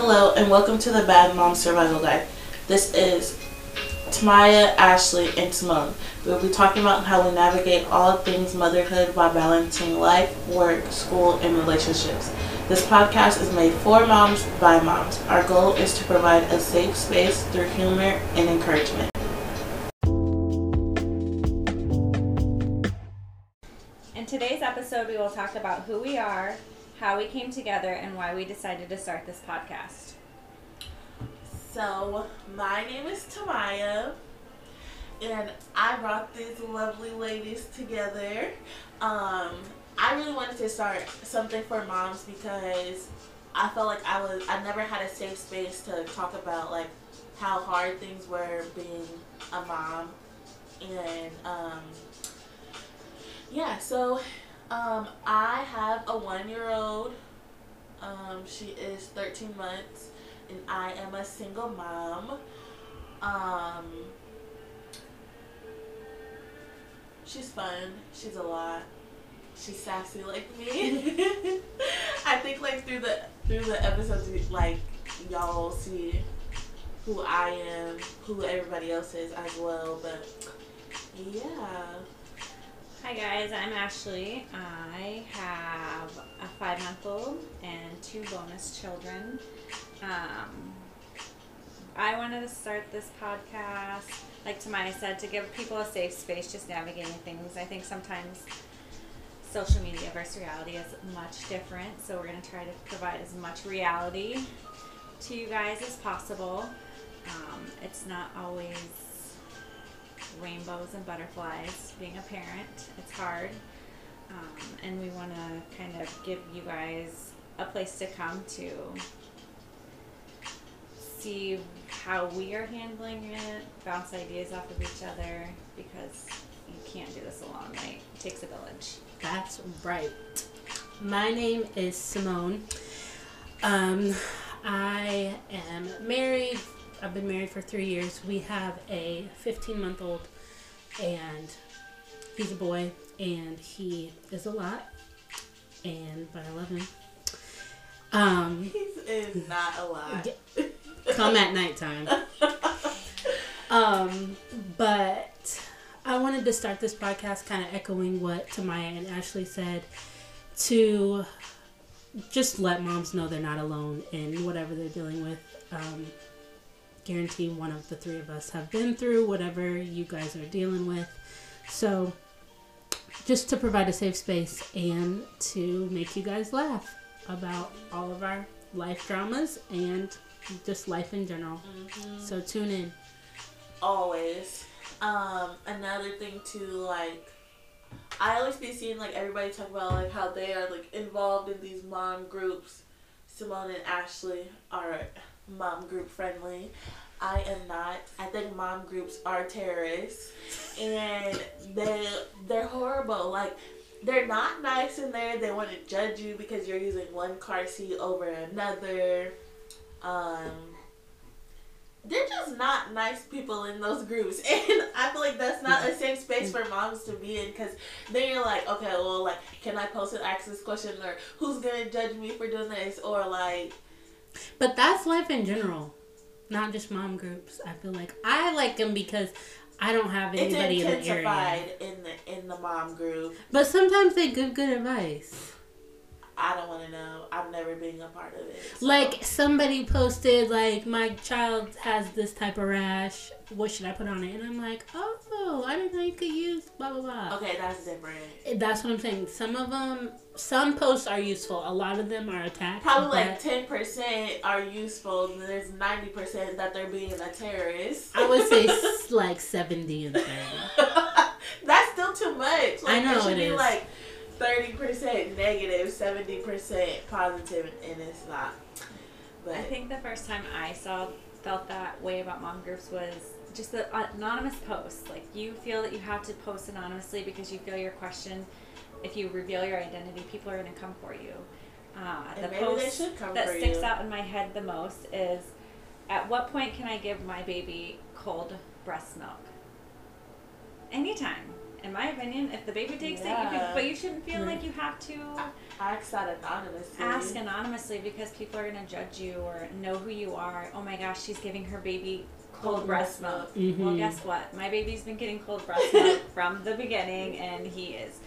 Hello and welcome to the Bad Mom Survival Guide. This is Tamaya, Ashley, and Simone. We'll be talking about how we navigate all things motherhood while balancing life, work, school, and relationships. This podcast is made for moms by moms. Our goal is to provide a safe space through humor and encouragement. In today's episode, we will talk about who we are, how we came together, and why we decided to start this podcast. So, my name is Tamaya, and I brought these lovely ladies together. Um, I really wanted to start something for moms because I felt like I was I never had a safe space to talk about like how hard things were being a mom, and um, yeah. So, um, I have a one year old. Um, she is thirteen months and I am a single mom. Um, she's fun. She's a lot. She's sassy like me. I think like through the through the episodes, like y'all see who I am, who everybody else is as well. But yeah. Hi guys, I'm Ashley. I have a five month old and two bonus children. Um, I wanted to start this podcast, like Tamaya said, to give people a safe space just navigating things. I think sometimes social media versus reality is much different, so we're going to try to provide as much reality to you guys as possible. Um, it's not always rainbows and butterflies being a parent. It's hard. Um, and we want to kind of give you guys a place to come to see how we are handling it, bounce ideas off of each other, because you can't do this alone, right? It takes a village. That's right. My name is Simone. Um, I am married. I've been married for three years. We have a 15 month old, and he's a boy, and he is a lot, and but I love him. Um, He's is not a lot. come at nighttime. Um, but I wanted to start this podcast kind of echoing what Tamaya and Ashley said to just let moms know they're not alone in whatever they're dealing with. Um, guarantee one of the three of us have been through whatever you guys are dealing with. So, just to provide a safe space and to make you guys laugh about all of our life dramas and just life in general. Mhm. So, tune in. always. Um, another thing too, like I always be seeing like everybody talk about like how they are like involved in these mom groups. Simone and Ashley are mom group friendly. I am not. I think mom groups are terrorists, and they they're horrible. Like they're not nice in there. They want to judge you because you're using one car seat over another. Um, they're just not nice people in those groups and i feel like that's not a safe space for moms to be in because then you're like okay well like can i post and ask this question or who's gonna judge me for doing this or like But that's life in general, not just mom groups. I feel like I like them because I don't have it's anybody in the area. in the in the mom group But sometimes they give good advice. I don't want to know i've never been a part of it so. Like somebody posted, like my child has this type of rash. What should I put on it? And I'm like, oh, I didn't know you could use blah blah blah. okay that's different eh, That's what I'm saying. Some of them, some posts are useful. A lot of them are attacks. probably like 10% are useful and there's 90% that they're being a terrorist I would say like 70 and 30. That's still too much. Like, I know it should it be is. like thirty percent negative, seventy percent positive, and it's not. But I think the first time I saw felt that way about mom groups was just the anonymous posts. Like you feel that you have to post anonymously because you feel your question. If you reveal your identity, people are going to come for you. Uh, the post they should come that sticks you. out in my head the most is, at what point can I give my baby cold breast milk? Anytime. In my opinion, if the baby takes it, you Yeah. can, but you shouldn't feel like you have to Ask that anonymously. ask anonymously because people are gonna judge you or know who you are. Oh my gosh, she's giving her baby cold Cold breast breast milk. milk. Well, mm-hmm. guess what? My baby's been getting cold breast milk from the beginning, and he is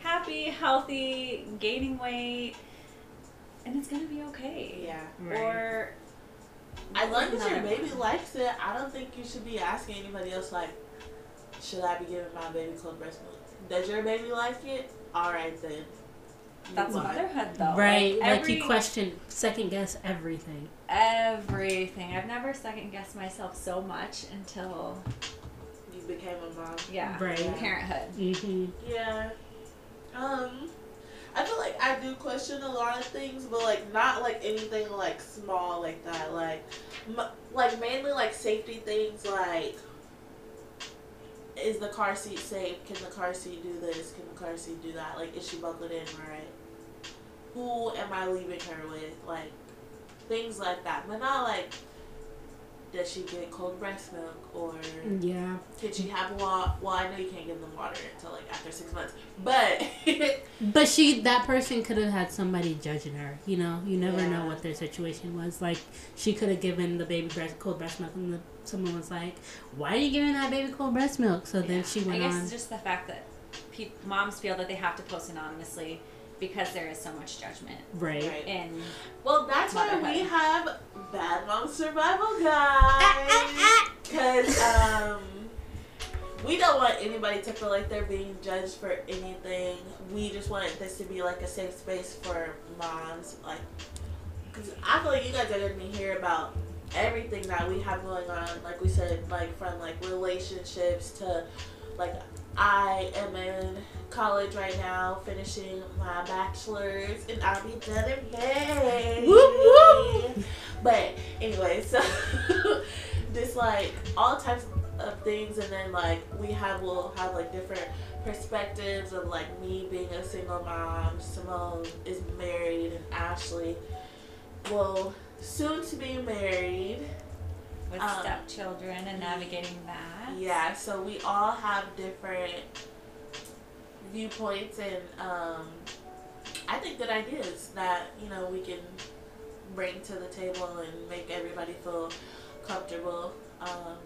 happy, healthy, gaining weight, and it's gonna be okay. Yeah. Right. Or As long as your baby likes it, I don't think you should be asking anybody else like, should I be giving my baby cold breast milk? Does your baby like it? All right then. That's Move on. motherhood, though. right, like, every, you question, second guess everything. everything. I've never second guessed myself so much until You became a mom. yeah, Right. parenthood. Mm-hmm. Yeah. Um, I feel like I do question a lot of things, but like not like anything like small like that. Like, m- like mainly like safety things. Like, is the car seat safe? Can the car seat do this? Can the car seat do that? Like, is she buckled in right? Who am I leaving her with? Like, things like that. But not like, does she get cold breast milk or Yeah. can she have water? Well, I know you can't give them water until like after six months, but But she, that person could have had somebody judging her. You know, you never know what their situation was. Like, she could have given the baby breast, cold breast milk, and the, someone was like, "Why are you giving that baby cold breast milk?" So then Yeah. she I went guess on. it's just the fact that pe- moms feel that they have to post anonymously because there is so much judgment. Right. right. And Well, that's why we have Bad Mom Survival Guide. Because um, we don't want anybody to feel like they're being judged for anything. We just want this to be like a safe space for moms. Like, because I feel like you guys are going to hear about everything that we have going on. Like we said, like from like relationships to like I am in college right now, finishing my bachelor's, and I'll be done in May. But anyway, so just like all types of things, and then like we have will have like different perspectives of like me being a single mom. Simone is married, and Ashley will soon to be married. with Um, stepchildren and navigating that. Yeah, so we all have different viewpoints and um, I think good ideas that you know we can bring to the table and make everybody feel comfortable. Um,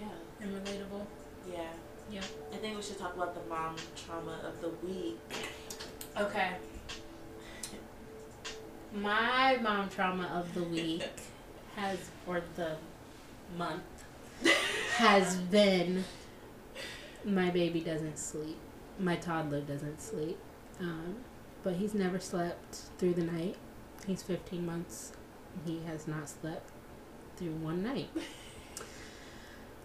yeah, And relatable. yeah, Yeah. I think we should talk about the mom trauma of the week. Okay. My mom trauma of the week has, or the month, has been my baby doesn't sleep. My toddler doesn't sleep. Um, but he's never slept through the night. He's 15 months. He has not slept through one night.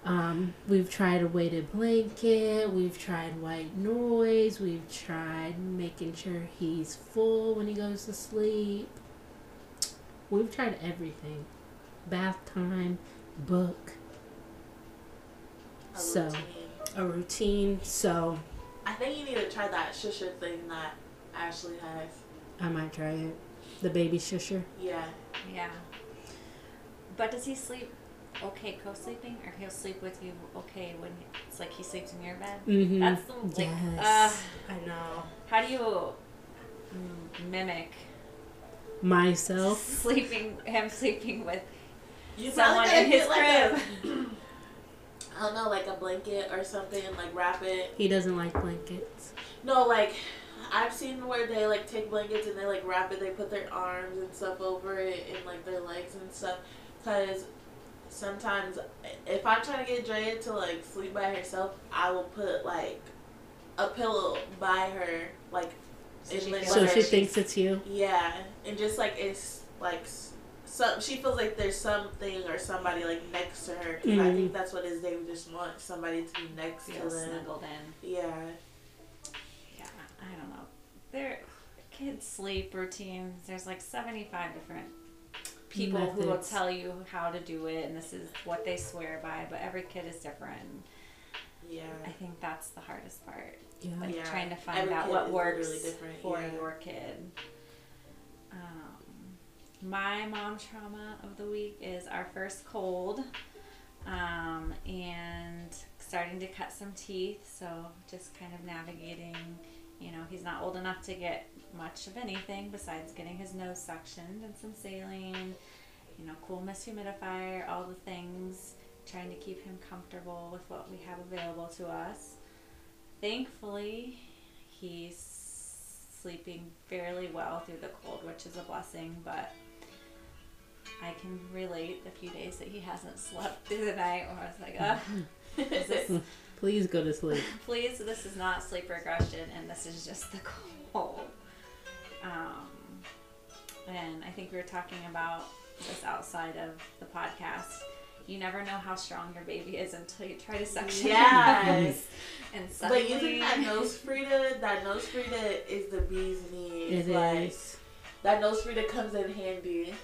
Um, we've tried a weighted blanket, we've tried white noise, we've tried making sure he's full when he goes to sleep. We've tried everything. Bath time, book, So. Routine. a routine. So I think you need to try that shusher thing that Ashley has. I might try it. The baby shusher. Yeah. Yeah. But does he sleep okay co-sleeping or he'll sleep with you okay when it's like he sleeps in your bed? Mm-hmm. That's the like yes. uh, I know. how do you mm, mimic Myself. sleeping him sleeping with You someone in his get, like, crib? a- I don't know, like a blanket or something, like wrap it. He doesn't like blankets. No, like I've seen where they like take blankets and they like wrap it. They put their arms and stuff over it and like their legs and stuff. Cause sometimes if I'm trying to get Drea to like sleep by herself, I will put like a pillow by her, like So in she the- So she thinks it's you. yeah, and just like it's like s- some she feels like there's something or somebody like next to her. 'cause I Mhm. think that's what it is. They just want somebody to be next Feel to them. snuggled in. Yeah. Yeah, I don't know. There, kids' sleep routines. There's like 75 different people who will tell you how to do it, and this is what they swear by. But every kid is different. Yeah. I think that's the hardest part. Yeah. Like Yeah. trying to find Every out what what is works literally different, for yeah. your kid. Um, my mom trauma of the week is our first cold. Um, and starting to cut some teeth, so just kind of navigating. You know, he's not old enough to get much of anything besides getting his nose suctioned and some saline. You know, cool mist humidifier, all the things. Trying to keep him comfortable with what we have available to us. Thankfully, he's sleeping fairly well through the cold, which is a blessing, but I can relate the few days that he hasn't slept through the night where I was like, oh, is this, Please go to sleep. please, this is not sleep regression and this is just the cold. Um, and I think we were talking about this outside of the podcast. You never know how strong your baby is until you try to suction. Yes. and But suddenly, using that nose Frida, that nose Frida is the bee's knees. It like, is. That nose Frida comes in handy.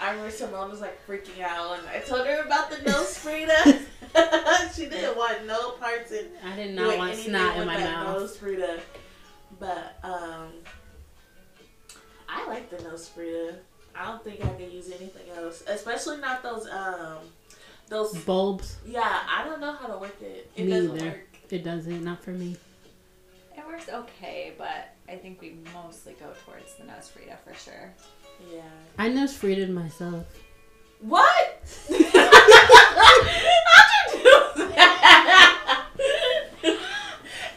I remember Simone was like freaking out and I told her about the nose Frida. she didn't want no parts in I did not want anything snot in with my that mouth. nose Frida. But um I like the nose Frida. I don't think I could use anything else. Especially not those um those Bulbs. yeah, I don't know how to work it. It Me doesn't either. work. It doesn't. Not for me. it works okay, but I think we mostly go towards the nose Frida for sure. Yeah. I nose freeded myself. What? How'd you do that?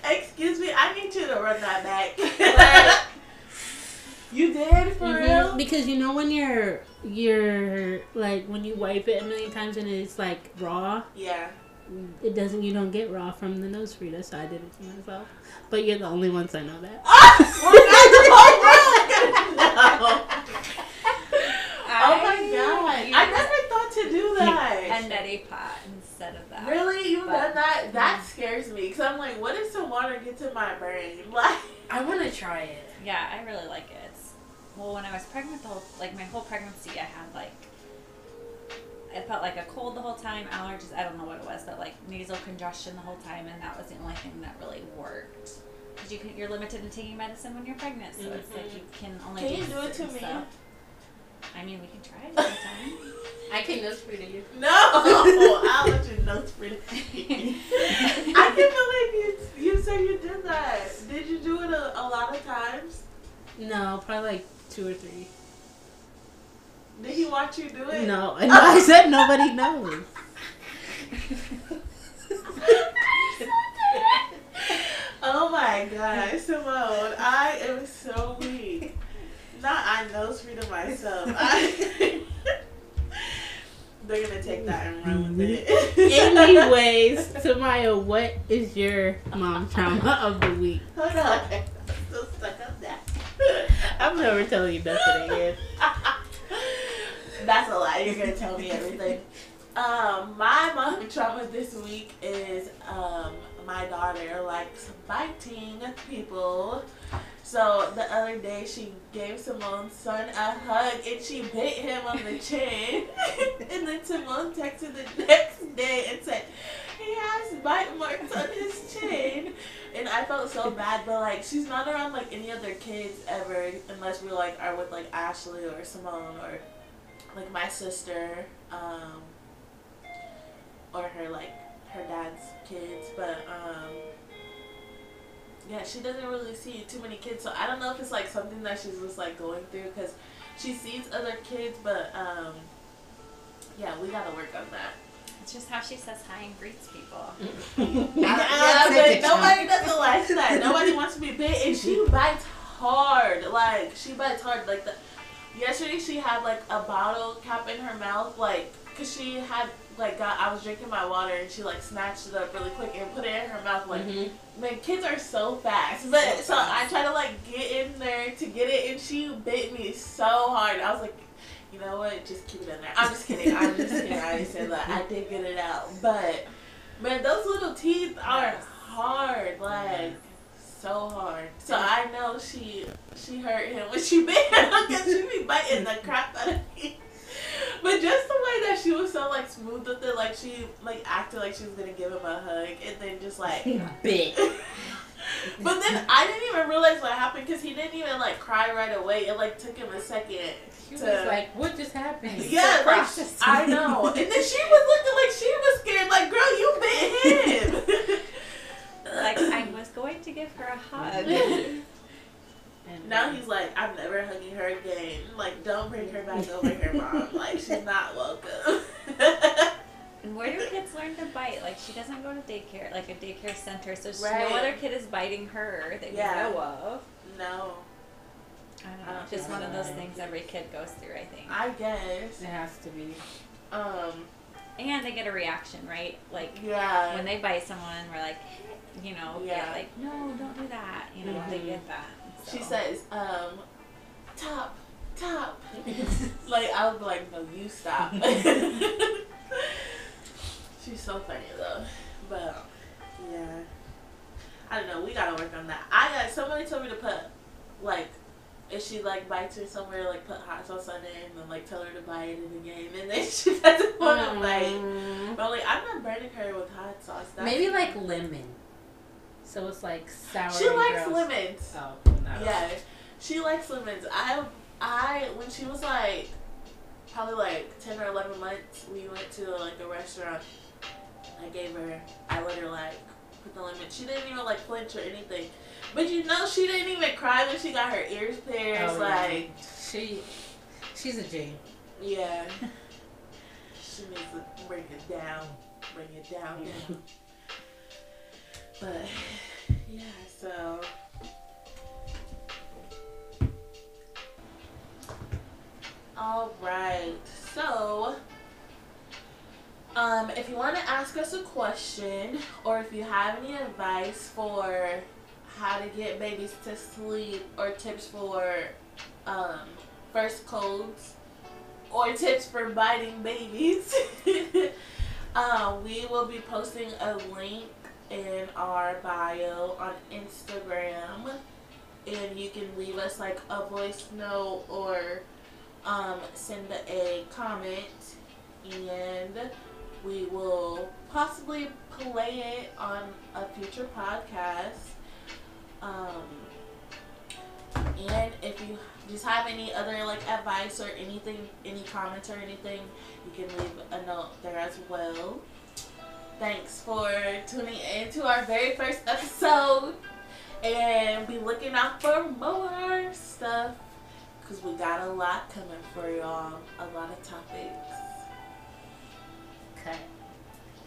Excuse me, I need you to run that back. you did for real? Because you know when you're you're like when you wipe it a million times and it's like raw, Yeah. it doesn't. You don't get raw from the nose Frida, so I did it to myself. But you're the only ones I know that. We're not the whole world gonna know. Oh my god! I never thought to do that. a that. neti pot instead of that. Really, you've done that? That scares me because I'm like, what if some water gets in my brain? Like, I want to try it. Yeah, I really like it. It's, well, when I was pregnant, the whole like my whole pregnancy, I had like I felt like a cold the whole time, allergies. I don't know what it was, but like nasal congestion the whole time, and that was the only thing that really worked. Because you can, you're limited in taking medicine when you're pregnant, so it's like you mm-hmm. can only. Can you do it to certain me? stuff. I mean, we can try it sometime. I can nose Frida you. no, oh, I'll let you know, Spritty. I can't believe you. You said you did that. Did you do it a, a lot of times? No, probably like two or three. Did he watch you do it? No, and I said nobody knows. oh my god, Simone, I am so weak. Not I nose freedom myself. I, they're gonna take that and run with it. Anyways, Tamaya, what is your mom trauma of the week? Hold on. I'm still stuck on that. I'm never telling you nothing again. That's a lie. You're gonna tell me everything. Um, my mom trauma this week is um my daughter likes biting people. So the other day she gave Simone's son a hug and she bit him on the chin. and then Simone texted the next day and said, he has bite marks on his chin. And I felt so bad, but like she's not around like any other kids ever unless we like are with like Ashley or Simone or like my sister, um, or her like her dad's kids, but um, yeah, she doesn't really see too many kids, so I don't know if it's like something that she's just like going through because she sees other kids, but um, yeah, we gotta work on that. It's just how she says hi and greets people. yeah, but nobody doesn't like that. Nobody wants to be bit, and she bites hard. Like she bites hard. Like the yesterday, she had like a bottle cap in her mouth, like because she had like got. I was drinking my water, and she like snatched it up really quick and put it in her mouth. Like mm-hmm. man, kids are so fast. But so I try to like get in there to get it, and she bit me so hard. I was like. You know what? Just keep it in there. I'm just kidding. I'm just kidding. I didn't say that. I did get it out, but man, those little teeth are hard. Like so hard. So I know she she hurt him when she bit him because she be biting the crap out of me. But just the way that she was so like smooth with it, like she like acted like she was gonna give him a hug, and then just like. Bit. but then I didn't even realize what happened because he didn't even like cry right away. It like took him a second. She to- was like, "What just happened?" Yeah, Still like. I know. And then she was looking like she was scared. Like, girl, you bit him. Like I was going to give her a hug. And Now he's like, I'm never hugging her again. Like, don't bring her back over here, mom. Like, she's not welcome. And where do kids learn to bite? Like she doesn't go to daycare, like a daycare center, so she- Right. no other kid is biting her that Yeah. you know of. no, I don't know. don't Just one of those things every kid goes through, I think. I guess. it has to be. Um, And they get a reaction, right? Like yeah. when they bite someone, we're like, you know, yeah, Yeah. like no, don't do that. You know, they Mhm. get that. She says, um, top, top. like, I was like, no, you stop. She's so funny, though. But, yeah. I don't know. We gotta work on that. I got, somebody told me to put, like, if she, like, bites her somewhere, like, put hot sauce on it and then, like, tell her to bite it in the game. And then she doesn't want to bite. Mm. But, like, I'm not burning her with hot sauce. That's, Maybe like lemon. So it's like sour. She likes gross. lemons. Oh, no. Yeah, she likes lemons. I, I when she was like, probably like ten or eleven months, we went to like a restaurant. I gave her, I let her like put the lemon. She didn't even like flinch or anything, but you know she didn't even cry when she got her ears pierced. Oh, yeah. like, She, she's a G. yeah, she needs to bring it down, bring it down, down. But yeah, so. All right. So, um, if you want to ask us a question, or if you have any advice for how to get babies to sleep, or tips for um, first colds, or tips for biting babies, um, we will be posting a link in our bio on Instagram, and you can leave us like a voice note or um, send a comment, and we will possibly play it on a future podcast. Um, and if you just have any other like advice or anything, any comments or anything, you can leave a note there as well. Thanks for tuning in to our very first episode. And be looking out for more stuff. Because we got a lot coming for y'all. A lot of topics. Okay.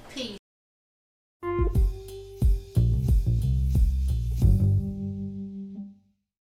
Peace.